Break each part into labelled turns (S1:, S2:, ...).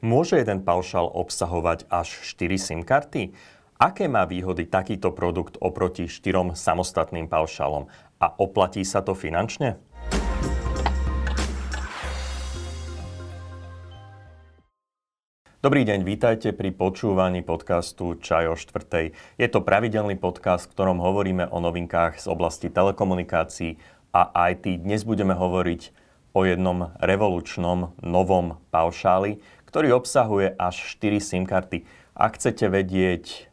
S1: Môže jeden paušál obsahovať až 4 SIM karty? Aké má výhody takýto produkt oproti štyrom samostatným paušálom? A oplatí sa to finančne? Dobrý deň, vítajte pri počúvaní podcastu Čaj o štvrtej. Je to pravidelný podcast, v ktorom hovoríme o novinkách z oblasti telekomunikácií a IT. Dnes budeme hovoriť o jednom revolučnom novom paušáli, ktorý obsahuje až 4 SIM karty. Ak chcete vedieť,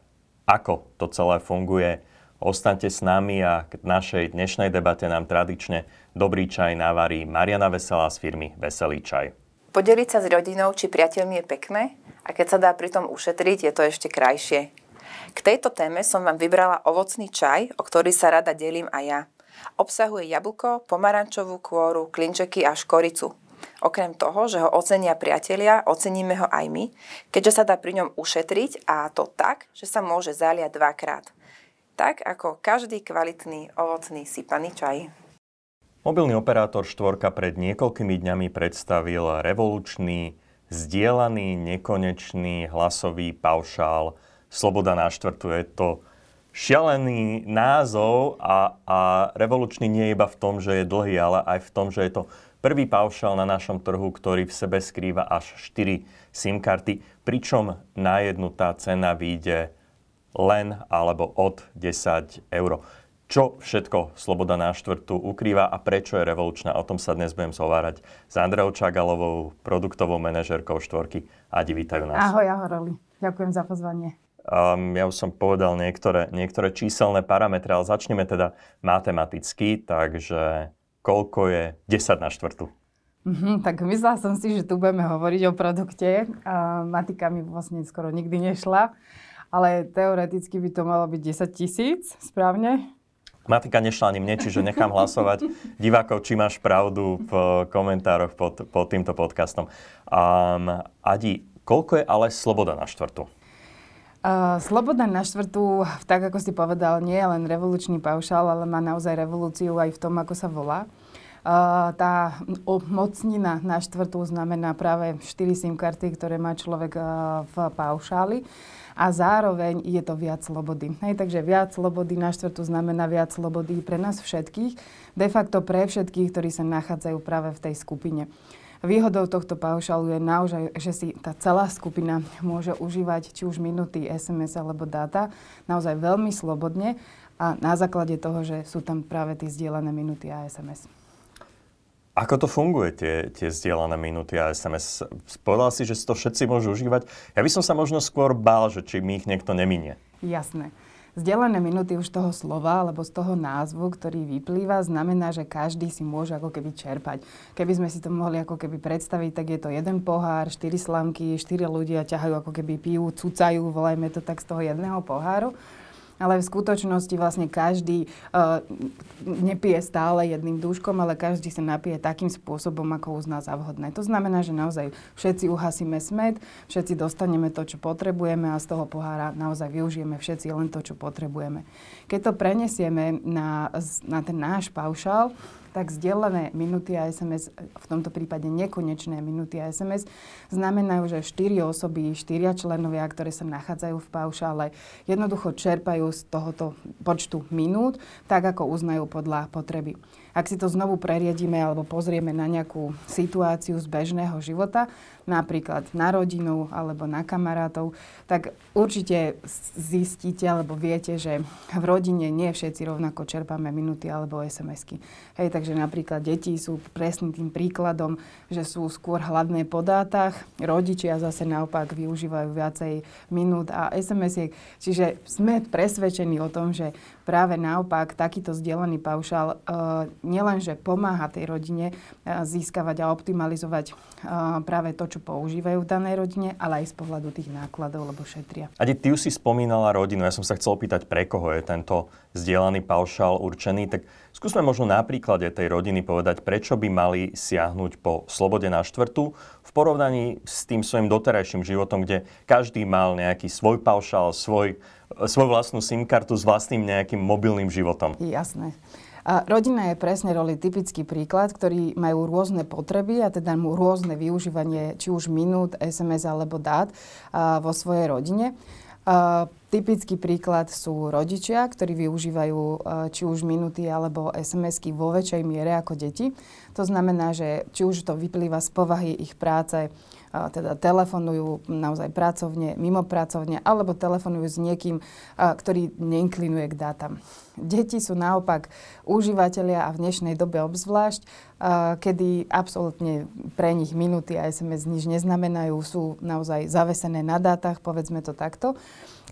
S1: ako to celé funguje, ostaňte s nami a k našej dnešnej debate nám tradične dobrý čaj navarí Mariana Veselá z firmy Veselý čaj.
S2: Podeliť sa s rodinou či priateľmi je pekné a keď sa dá pritom ušetriť, je to ešte krajšie. K tejto téme som vám vybrala ovocný čaj, o ktorý sa rada delím aj ja. Obsahuje jablko, pomarančovú kôru, klinčeky a škoricu. Okrem toho, že ho ocenia priatelia, oceníme ho aj my, keďže sa dá pri ňom ušetriť a to tak, že sa môže zaliať dvakrát. Tak ako každý kvalitný ovocný sypaný čaj.
S1: Mobilný operátor Štvorka pred niekoľkými dňami predstavil revolučný, zdieľaný, nekonečný hlasový paušál Sloboda na štvrtu. Je to šialený názov a, a revolučný nie iba v tom, že je dlhý, ale aj v tom, že je to Prvý paušal na našom trhu, ktorý v sebe skrýva až 4 SIM karty, pričom na jednu tá cena vyjde len alebo od 10 eur. Čo všetko Sloboda na štvrtú ukrýva a prečo je revolučná? O tom sa dnes budem zhovárať s Andreou Čagalovou, produktovou manažerkou štvorky. Adi, vítajú nás.
S3: Ahoj, ahoj, Roli. Ďakujem za pozvanie.
S1: Um, ja už som povedal niektoré, niektoré číselné parametre, ale začneme teda matematicky, takže koľko je 10 na štvrtú?
S3: Mm-hmm, tak myslela som si, že tu budeme hovoriť o produkte. A matika mi vlastne skoro nikdy nešla, ale teoreticky by to malo byť 10 tisíc, správne?
S1: Matika nešla ani mne, čiže nechám hlasovať divákov, či máš pravdu v komentároch pod, pod týmto podcastom. Um, Adi, koľko je ale sloboda na štvrtú?
S3: Uh, Sloboda na štvrtú, tak ako si povedal, nie je len revolučný paušál, ale má naozaj revolúciu aj v tom, ako sa volá. Uh, tá mocnina na štvrtú znamená práve 4 SIM karty, ktoré má človek uh, v paušáli a zároveň je to viac slobody. Hej, takže viac slobody na štvrtú znamená viac slobody pre nás všetkých, de facto pre všetkých, ktorí sa nachádzajú práve v tej skupine. Výhodou tohto paušalu je naozaj, že si tá celá skupina môže užívať či už minuty, SMS alebo dáta naozaj veľmi slobodne a na základe toho, že sú tam práve tie zdieľané minuty a SMS.
S1: Ako to funguje, tie, tie zdieľané minúty a SMS? Povedal si, že si to všetci môžu užívať. Ja by som sa možno skôr bál, že či mi ich niekto neminie.
S3: Jasné. Zdelené minúty už toho slova, alebo z toho názvu, ktorý vyplýva, znamená, že každý si môže ako keby čerpať. Keby sme si to mohli ako keby predstaviť, tak je to jeden pohár, štyri slamky, štyri ľudia ťahajú ako keby pijú, cucajú, volajme to tak z toho jedného poháru ale v skutočnosti vlastne každý uh, nepije stále jedným dúškom, ale každý sa napije takým spôsobom, ako uzná za vhodné. To znamená, že naozaj všetci uhasíme smet, všetci dostaneme to, čo potrebujeme a z toho pohára naozaj využijeme všetci len to, čo potrebujeme. Keď to prenesieme na, na ten náš paušál, tak zdieľané minúty a SMS, v tomto prípade nekonečné minúty a SMS, znamenajú, že štyri osoby, štyria členovia, ktoré sa nachádzajú v paušále, jednoducho čerpajú z tohoto počtu minút, tak ako uznajú podľa potreby. Ak si to znovu preriedime alebo pozrieme na nejakú situáciu z bežného života, napríklad na rodinu alebo na kamarátov, tak určite zistíte alebo viete, že v rodine nie všetci rovnako čerpáme minúty alebo SMS-ky. Hej, takže napríklad deti sú presným tým príkladom, že sú skôr hladné po dátach, rodičia zase naopak využívajú viacej minút a SMS-iek. Čiže sme presvedčení o tom, že práve naopak takýto zdieľaný paušál uh, nielenže pomáha tej rodine uh, získavať a optimalizovať uh, práve to, čo používajú v danej rodine, ale aj z pohľadu tých nákladov, lebo šetria.
S1: Adi, ty už si spomínala rodinu. Ja som sa chcel opýtať, pre koho je tento zdieľaný paušál určený. Tak skúsme možno na príklade tej rodiny povedať, prečo by mali siahnuť po slobode na štvrtú v porovnaní s tým svojim doterajším životom, kde každý mal nejaký svoj paušál, svoj svoju vlastnú SIM kartu s vlastným nejakým mobilným životom.
S3: Jasné. A rodina je presne roli typický príklad, ktorý majú rôzne potreby a teda mu rôzne využívanie či už minút, SMS alebo dát a, vo svojej rodine. A, typický príklad sú rodičia, ktorí využívajú či už minúty alebo SMS-ky vo väčšej miere ako deti. To znamená, že či už to vyplýva z povahy ich práce, teda telefonujú naozaj pracovne, mimo pracovne, alebo telefonujú s niekým, ktorý neinklinuje k dátam. Deti sú naopak užívateľia a v dnešnej dobe obzvlášť, kedy absolútne pre nich minúty a SMS nič neznamenajú, sú naozaj zavesené na dátach, povedzme to takto.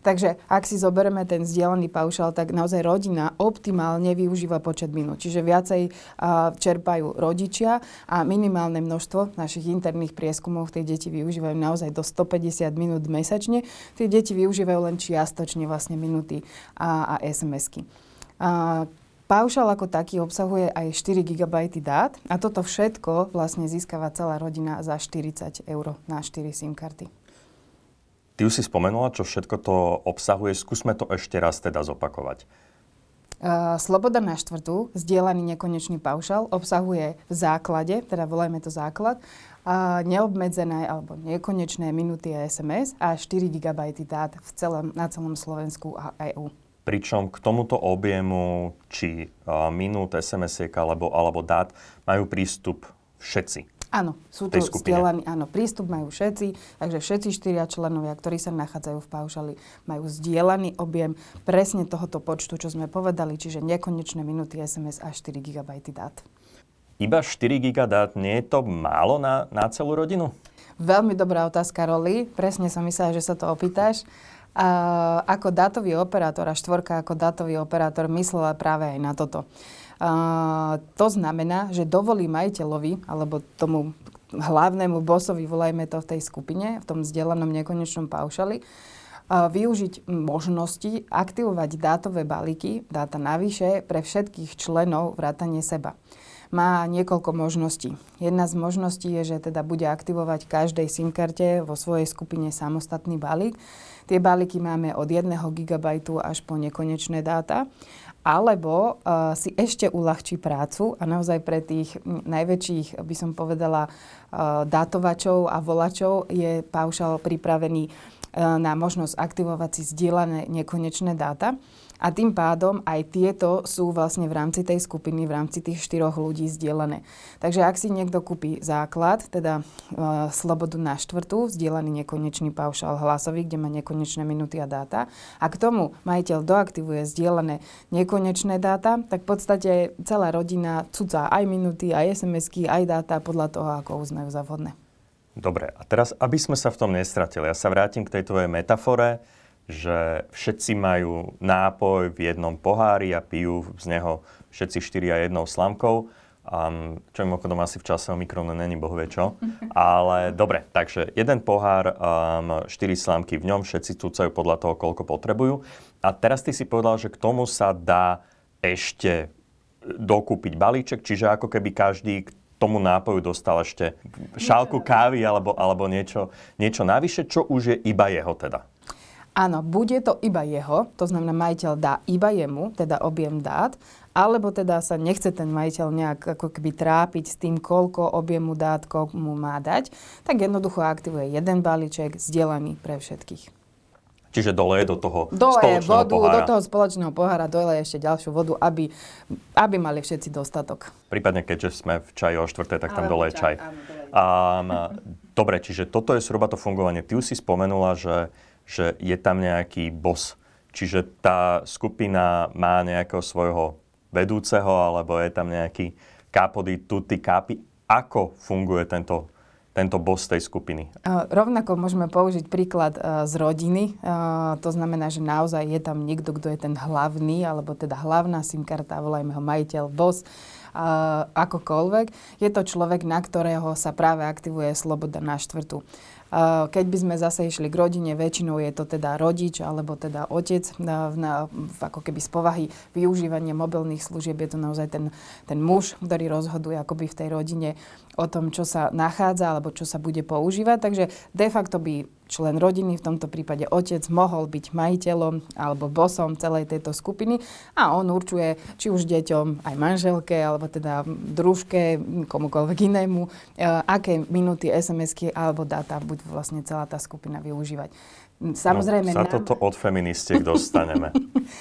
S3: Takže ak si zoberieme ten vzdielaný paušál, tak naozaj rodina optimálne využíva počet minút. Čiže viacej uh, čerpajú rodičia a minimálne množstvo našich interných prieskumov tie deti využívajú naozaj do 150 minút mesačne. Tie deti využívajú len čiastočne vlastne minúty a, a SMS-ky. Uh, Paušal ako taký obsahuje aj 4 GB dát a toto všetko vlastne získava celá rodina za 40 eur na 4 SIM karty.
S1: Ty už si spomenula, čo všetko to obsahuje. Skúsme to ešte raz teda zopakovať.
S3: Uh, Sloboda na štvrtú, zdieľaný nekonečný paušal, obsahuje v základe, teda volajme to základ, uh, neobmedzené alebo nekonečné minúty a SMS a 4 GB dát v celom, na celom Slovensku a EU.
S1: Pričom k tomuto objemu, či uh, minút, SMS-iek alebo, alebo dát, majú prístup všetci.
S3: Áno, sú to stielaní, áno, prístup majú všetci, takže všetci štyria členovia, ktorí sa nachádzajú v paušali, majú zdieľaný objem presne tohoto počtu, čo sme povedali, čiže nekonečné minúty SMS a 4 GB dát.
S1: Iba 4 GB dát, nie je to málo na, na celú rodinu?
S3: Veľmi dobrá otázka, Roli. Presne som myslela, že sa to opýtaš. A, ako dátový operátor a štvorka ako dátový operátor myslela práve aj na toto. To znamená, že dovolí majiteľovi alebo tomu hlavnému bosovi, volajme to v tej skupine, v tom vzdelanom nekonečnom paušali, uh, využiť možnosti aktivovať dátové balíky, dáta navyše pre všetkých členov vrátane seba má niekoľko možností. Jedna z možností je, že teda bude aktivovať každej SIM karte vo svojej skupine samostatný balík. Tie balíky máme od 1 GB až po nekonečné dáta alebo uh, si ešte uľahčí prácu a naozaj pre tých najväčších, by som povedala, uh, dátovačov a volačov je paušal pripravený uh, na možnosť aktivovať si zdieľané nekonečné dáta. A tým pádom aj tieto sú vlastne v rámci tej skupiny, v rámci tých štyroch ľudí zdieľané. Takže ak si niekto kúpi základ, teda e, slobodu na štvrtú, zdieľaný nekonečný paušál hlasový, kde má nekonečné minúty a dáta, a k tomu majiteľ doaktivuje zdieľané nekonečné dáta, tak v podstate celá rodina cudzá aj minúty, aj SMS-ky, aj dáta podľa toho, ako uznajú za vhodné.
S1: Dobre, a teraz, aby sme sa v tom nestratili, ja sa vrátim k tej tvojej metafore že všetci majú nápoj v jednom pohári a pijú z neho všetci štyria jednou slamkou. Um, čo mimochodom asi v čase mikronu není boh vie čo. Ale dobre, takže jeden pohár, um, štyri slámky v ňom, všetci cúcajú podľa toho, koľko potrebujú. A teraz ty si povedal, že k tomu sa dá ešte dokúpiť balíček, čiže ako keby každý k tomu nápoju dostal ešte šálku kávy alebo, alebo niečo, niečo navyše, čo už je iba jeho teda.
S3: Áno, bude to iba jeho, to znamená majiteľ dá iba jemu, teda objem dát, alebo teda sa nechce ten majiteľ nejak ako keby trápiť s tým, koľko objemu dát mu má dať, tak jednoducho aktivuje jeden balíček zdieľaný pre všetkých.
S1: Čiže doleje do toho
S3: doleje
S1: spoločného
S3: vodu,
S1: pohára.
S3: do toho spoločného pohára doleje ešte ďalšiu vodu, aby, aby mali všetci dostatok.
S1: Prípadne, keďže sme v čaji o štvrté, tak tam doleje čaj.
S3: Áno, doleje.
S1: Um, dobre, čiže toto je zhruba to fungovanie. Ty už si spomenula, že že je tam nejaký boss. Čiže tá skupina má nejakého svojho vedúceho, alebo je tam nejaký kapody, tutti, kapi. Ako funguje tento, tento boss tej skupiny?
S3: Rovnako môžeme použiť príklad uh, z rodiny. Uh, to znamená, že naozaj je tam niekto, kto je ten hlavný, alebo teda hlavná SIM karta, volajme ho majiteľ, boss, uh, akokoľvek. Je to človek, na ktorého sa práve aktivuje sloboda na štvrtú. Keď by sme zase išli k rodine, väčšinou je to teda rodič alebo teda otec na, na, ako keby z povahy využívania mobilných služieb. Je to naozaj ten, ten muž, ktorý rozhoduje akoby v tej rodine o tom, čo sa nachádza alebo čo sa bude používať. Takže de facto by člen rodiny, v tomto prípade otec, mohol byť majiteľom alebo bosom celej tejto skupiny a on určuje či už deťom, aj manželke, alebo teda družke, komukoľvek inému, aké minúty SMS-ky alebo dáta bude vlastne celá tá skupina využívať.
S1: Samozrejme, no, sa toto od feministiek dostaneme.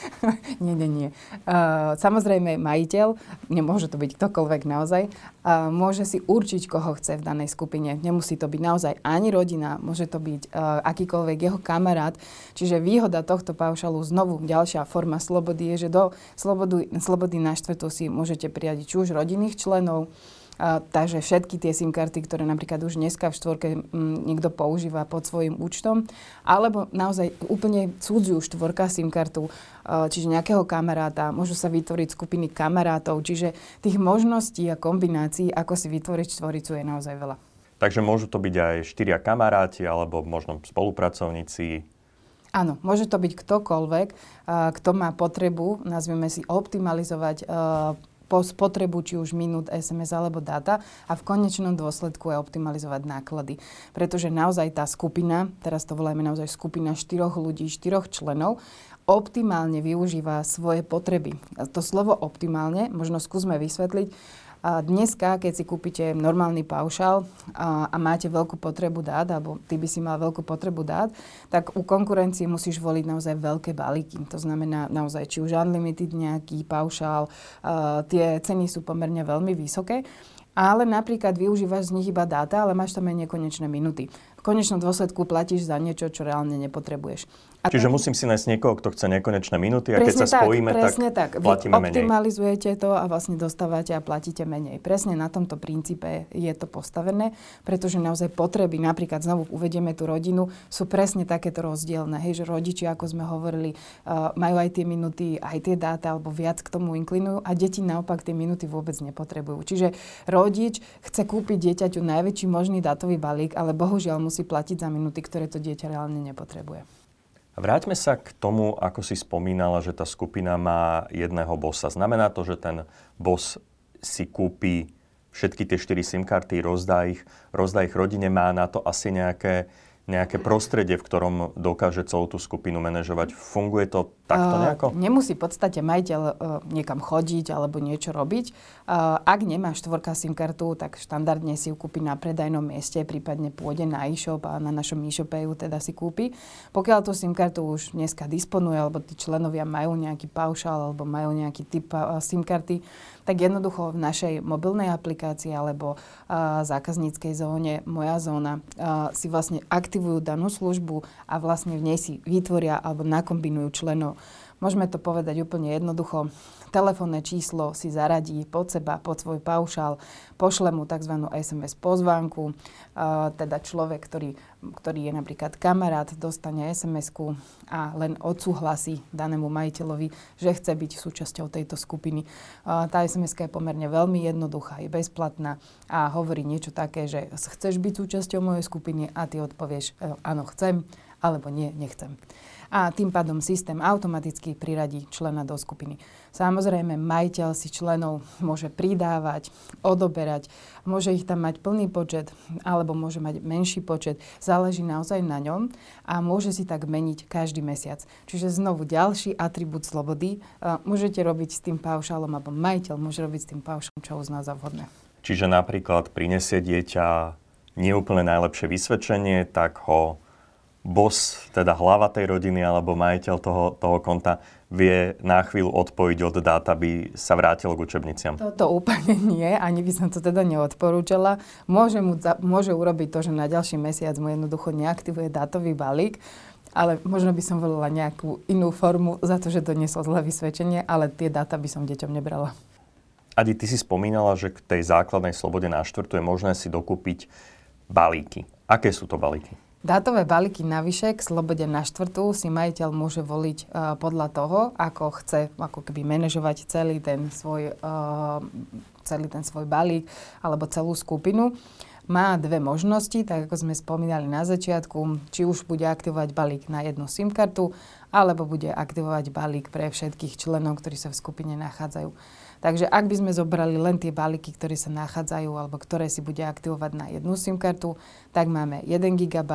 S3: nie, nie, nie. Uh, samozrejme, majiteľ, nemôže to byť ktokoľvek naozaj, uh, môže si určiť, koho chce v danej skupine. Nemusí to byť naozaj ani rodina, môže to byť uh, akýkoľvek jeho kamarát. Čiže výhoda tohto paušalu, znovu ďalšia forma slobody, je, že do slobody, slobody na štvrtú si môžete prijať či už rodinných členov, a, takže všetky tie SIM karty, ktoré napríklad už dneska v štvorke m, mm, niekto používa pod svojim účtom, alebo naozaj úplne cudziu štvorka SIM kartu, a, čiže nejakého kamaráta, môžu sa vytvoriť skupiny kamarátov, čiže tých možností a kombinácií, ako si vytvoriť štvoricu, je naozaj veľa.
S1: Takže môžu to byť aj štyria kamaráti, alebo možno spolupracovníci,
S3: Áno, môže to byť ktokoľvek, kto má potrebu, nazvime si, optimalizovať po spotrebu či už minút SMS alebo dáta a v konečnom dôsledku je optimalizovať náklady. Pretože naozaj tá skupina, teraz to volajme naozaj skupina štyroch ľudí, štyroch členov, optimálne využíva svoje potreby. To slovo optimálne, možno skúsme vysvetliť, a dneska, keď si kúpite normálny paušal a, a máte veľkú potrebu dát, alebo ty by si mal veľkú potrebu dát, tak u konkurencie musíš voliť naozaj veľké balíky. To znamená naozaj či už unlimited nejaký paušal, a, tie ceny sú pomerne veľmi vysoké ale napríklad využívaš z nich iba dáta, ale máš tam aj nekonečné minuty konečnom dôsledku platíš za niečo, čo reálne nepotrebuješ.
S1: A Čiže tak, musím si nájsť niekoho, kto chce nekonečné minúty a keď sa tak, spojíme,
S3: presne
S1: tak,
S3: tak. platíme Vy optimalizujete menej. to a vlastne dostávate a platíte menej. Presne na tomto princípe je to postavené, pretože naozaj potreby, napríklad znovu uvedieme tú rodinu, sú presne takéto rozdielne. Hej, že rodičia, ako sme hovorili, uh, majú aj tie minúty, aj tie dáta, alebo viac k tomu inklinujú a deti naopak tie minúty vôbec nepotrebujú. Čiže rodič chce kúpiť dieťaťu najväčší možný dátový balík, ale bohužiaľ musí musí platiť za minúty, ktoré to dieťa reálne nepotrebuje.
S1: Vráťme sa k tomu, ako si spomínala, že tá skupina má jedného bossa. Znamená to, že ten boss si kúpi všetky tie 4 SIM karty, rozdá ich, rozdá ich rodine, má na to asi nejaké nejaké prostredie, v ktorom dokáže celú tú skupinu manažovať. Funguje to takto nejako?
S3: Uh, nemusí v podstate majiteľ uh, niekam chodiť alebo niečo robiť. Uh, ak nemá štvorka SIM kartu, tak štandardne si ju kúpi na predajnom mieste, prípadne pôjde na e-shop a na našom e-shope ju teda si kúpi. Pokiaľ tú SIM kartu už dneska disponuje, alebo tí členovia majú nejaký paušal alebo majú nejaký typ uh, SIM karty, tak jednoducho v našej mobilnej aplikácii alebo uh, zákazníckej zóne Moja zóna uh, si vlastne aktivujú danú službu a vlastne v nej si vytvoria alebo nakombinujú členov. Môžeme to povedať úplne jednoducho telefónne číslo si zaradí pod seba, pod svoj paušál, pošle mu tzv. SMS pozvánku, teda človek, ktorý, ktorý je napríklad kamarát, dostane sms a len odsúhlasí danému majiteľovi, že chce byť súčasťou tejto skupiny. Tá sms je pomerne veľmi jednoduchá, je bezplatná a hovorí niečo také, že chceš byť súčasťou mojej skupiny a ty odpovieš, uh, áno, chcem, alebo nie, nechcem a tým pádom systém automaticky priradí člena do skupiny. Samozrejme, majiteľ si členov môže pridávať, odoberať, môže ich tam mať plný počet alebo môže mať menší počet, záleží naozaj na ňom a môže si tak meniť každý mesiac. Čiže znovu ďalší atribút slobody môžete robiť s tým paušálom alebo majiteľ môže robiť s tým paušálom, čo uzná za vhodné.
S1: Čiže napríklad prinesie dieťa neúplne najlepšie vysvedčenie, tak ho boss, teda hlava tej rodiny alebo majiteľ toho, toho konta vie na chvíľu odpojiť od dát, aby sa vrátil k učebniciam?
S3: Toto úplne nie, ani by som to teda neodporúčala. Môže, mu, môže urobiť to, že na ďalší mesiac mu jednoducho neaktivuje dátový balík, ale možno by som volila nejakú inú formu za to, že doniesol zlé vysvedčenie, ale tie dáta by som deťom nebrala.
S1: Adi, ty si spomínala, že k tej základnej slobode na štvrtu je možné si dokúpiť balíky. Aké sú to balíky?
S3: Dátové balíky navyše k slobode na štvrtú si majiteľ môže voliť uh, podľa toho, ako chce ako keby manažovať celý ten svoj, uh, celý ten svoj balík alebo celú skupinu. Má dve možnosti, tak ako sme spomínali na začiatku, či už bude aktivovať balík na jednu SIM kartu, alebo bude aktivovať balík pre všetkých členov, ktorí sa v skupine nachádzajú. Takže ak by sme zobrali len tie balíky, ktoré sa nachádzajú alebo ktoré si bude aktivovať na jednu SIM kartu, tak máme 1 GB,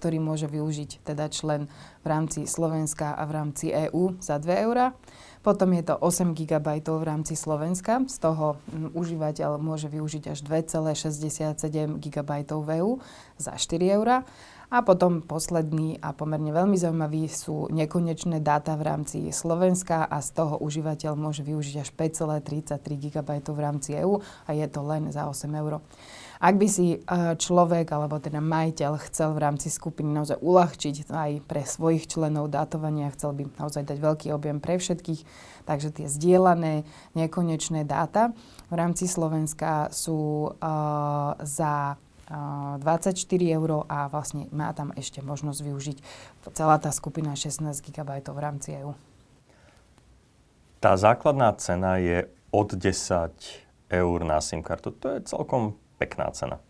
S3: ktorý môže využiť teda člen v rámci Slovenska a v rámci EÚ za 2 eurá. Potom je to 8 GB v rámci Slovenska, z toho užívateľ môže využiť až 2,67 GB v EU za 4 eurá. A potom posledný a pomerne veľmi zaujímavý sú nekonečné dáta v rámci Slovenska a z toho užívateľ môže využiť až 5,33 GB v rámci EU a je to len za 8 eur. Ak by si e, človek alebo teda majiteľ chcel v rámci skupiny naozaj uľahčiť aj pre svojich členov dátovania, chcel by naozaj dať veľký objem pre všetkých, takže tie zdieľané nekonečné dáta v rámci Slovenska sú uh, za 24 eur a vlastne má tam ešte možnosť využiť celá tá skupina 16 GB v rámci EU.
S1: Tá základná cena je od 10 eur na SIM kartu. To je celkom pekná cena.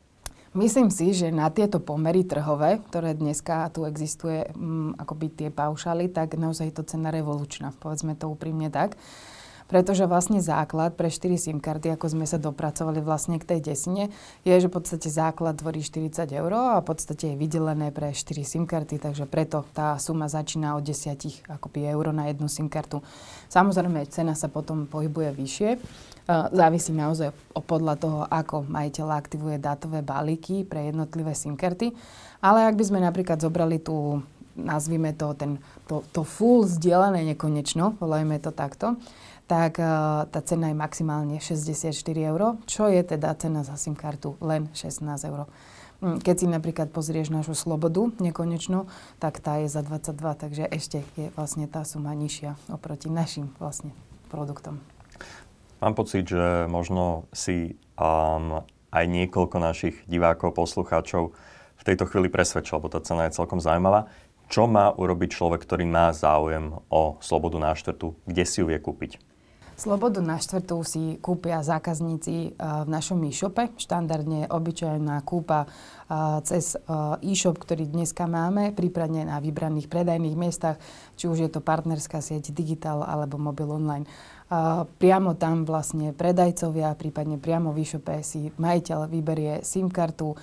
S3: Myslím si, že na tieto pomery trhové, ktoré dneska tu existuje, m, mm, akoby tie paušaly, tak naozaj je to cena revolučná. Povedzme to úprimne tak. Pretože vlastne základ pre 4 SIM karty, ako sme sa dopracovali vlastne k tej desine, je, že v podstate základ tvorí 40 eur a v podstate je vydelené pre 4 SIM karty, takže preto tá suma začína od 10 akoby eur na jednu SIM kartu. Samozrejme, cena sa potom pohybuje vyššie. Závisí naozaj podľa toho, ako majiteľ aktivuje dátové balíky pre jednotlivé SIM karty. Ale ak by sme napríklad zobrali tú nazvime to, ten, to, to full zdieľané nekonečno, volajme to takto, tak uh, tá cena je maximálne 64 eur, čo je teda cena za SIM kartu len 16 eur. Hm, keď si napríklad pozrieš našu slobodu nekonečno, tak tá je za 22, takže ešte je vlastne tá suma nižšia oproti našim vlastne produktom.
S1: Mám pocit, že možno si um, aj niekoľko našich divákov, poslucháčov v tejto chvíli presvedčil, lebo tá cena je celkom zaujímavá. Čo má urobiť človek, ktorý má záujem o slobodu na štvrtu? Kde si ju vie kúpiť?
S3: Slobodu na štvrtú si kúpia zákazníci v našom e-shope. Štandardne obyčajná kúpa cez e-shop, ktorý dneska máme, prípadne na vybraných predajných miestach, či už je to partnerská sieť Digital alebo Mobil Online. Priamo tam vlastne predajcovia, prípadne priamo v e-shope si majiteľ vyberie SIM kartu,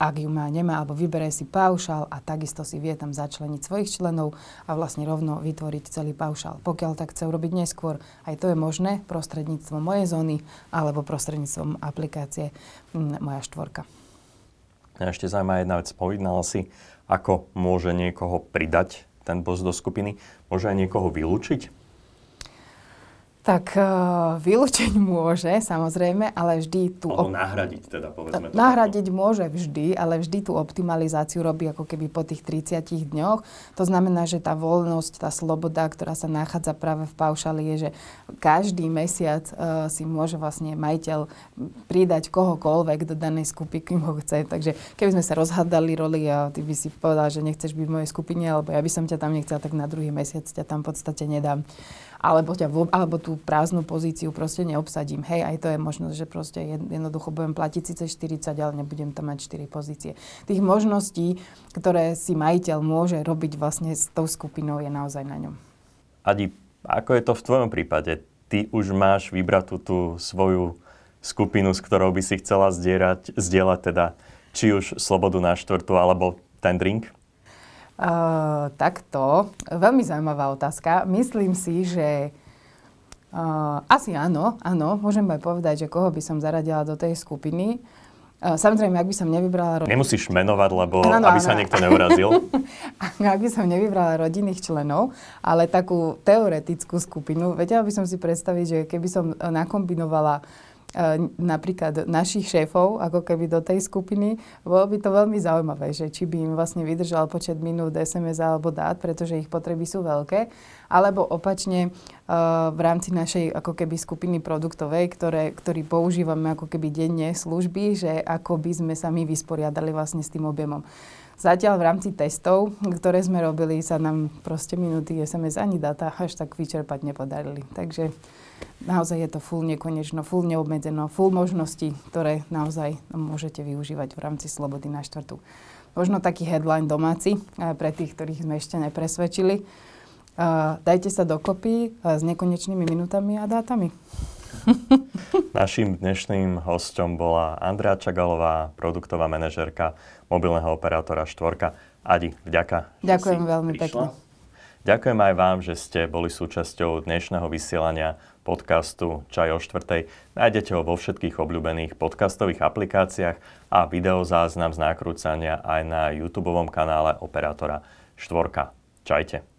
S3: ak ju má, nemá, alebo vyberie si paušál a takisto si vie tam začleniť svojich členov a vlastne rovno vytvoriť celý paušál. Pokiaľ tak chce urobiť neskôr, aj to je možné prostredníctvom mojej zóny alebo prostredníctvom aplikácie Moja štvorka.
S1: A ešte zaujímavá jedna vec. Povedal si, ako môže niekoho pridať ten boss do skupiny. Môže aj niekoho vylúčiť?
S3: Tak uh, vylúčiť môže, samozrejme, ale vždy tu...
S1: Alebo op- nahradiť teda, povedzme to.
S3: Nahradiť takto. môže vždy, ale vždy tú optimalizáciu robí ako keby po tých 30 dňoch. To znamená, že tá voľnosť, tá sloboda, ktorá sa nachádza práve v paušali, je, že každý mesiac uh, si môže vlastne majiteľ pridať kohokoľvek do danej skupiny, kým ho chce. Takže keby sme sa rozhadali roli a ty by si povedal, že nechceš byť v mojej skupine, alebo ja by som ťa tam nechcel, tak na druhý mesiac ťa tam v podstate nedám alebo, ťa, alebo tú prázdnu pozíciu proste neobsadím. Hej, aj to je možnosť, že proste jednoducho budem platiť síce 40, ale nebudem tam mať 4 pozície. Tých možností, ktoré si majiteľ môže robiť vlastne s tou skupinou, je naozaj na ňom.
S1: Adi, ako je to v tvojom prípade? Ty už máš vybratú tú svoju skupinu, s ktorou by si chcela zdierať, zdieľať teda či už slobodu na štvrtu, alebo ten drink?
S3: Uh, takto, veľmi zaujímavá otázka. Myslím si, že uh, asi áno, áno, môžem aj povedať, že koho by som zaradila do tej skupiny. Uh, samozrejme, ak by som nevybrala...
S1: Ro- Nemusíš menovať, lebo ano, aby ano. sa niekto neurazil.
S3: ak by som nevybrala rodinných členov, ale takú teoretickú skupinu, vedela by som si predstaviť, že keby som nakombinovala uh, napríklad našich šéfov, ako keby do tej skupiny, bolo by to veľmi zaujímavé, že či by im vlastne vydržal počet minút SMS alebo dát, pretože ich potreby sú veľké, alebo opačne e, v rámci našej ako keby skupiny produktovej, ktoré, ktorý používame ako keby denne služby, že ako by sme sa my vysporiadali vlastne s tým objemom. Zatiaľ v rámci testov, ktoré sme robili, sa nám proste minúty SMS ani data až tak vyčerpať nepodarili. Takže naozaj je to full nekonečno, full neobmedzeno, full možností, ktoré naozaj môžete využívať v rámci Slobody na štvrtú. Možno taký headline domáci pre tých, ktorých sme ešte nepresvedčili. Uh, dajte sa dokopy uh, s nekonečnými minutami a dátami.
S1: Naším dnešným hostom bola Andrea Čagalová, produktová manažerka mobilného operátora Štvorka. Adi, vďaka.
S3: Ďakujem veľmi prišla. pekne.
S1: Ďakujem aj vám, že ste boli súčasťou dnešného vysielania podcastu Čaj o štvrtej. Nájdete ho vo všetkých obľúbených podcastových aplikáciách a videozáznam z nakrúcania aj na YouTube kanále operátora Štvorka. Čajte.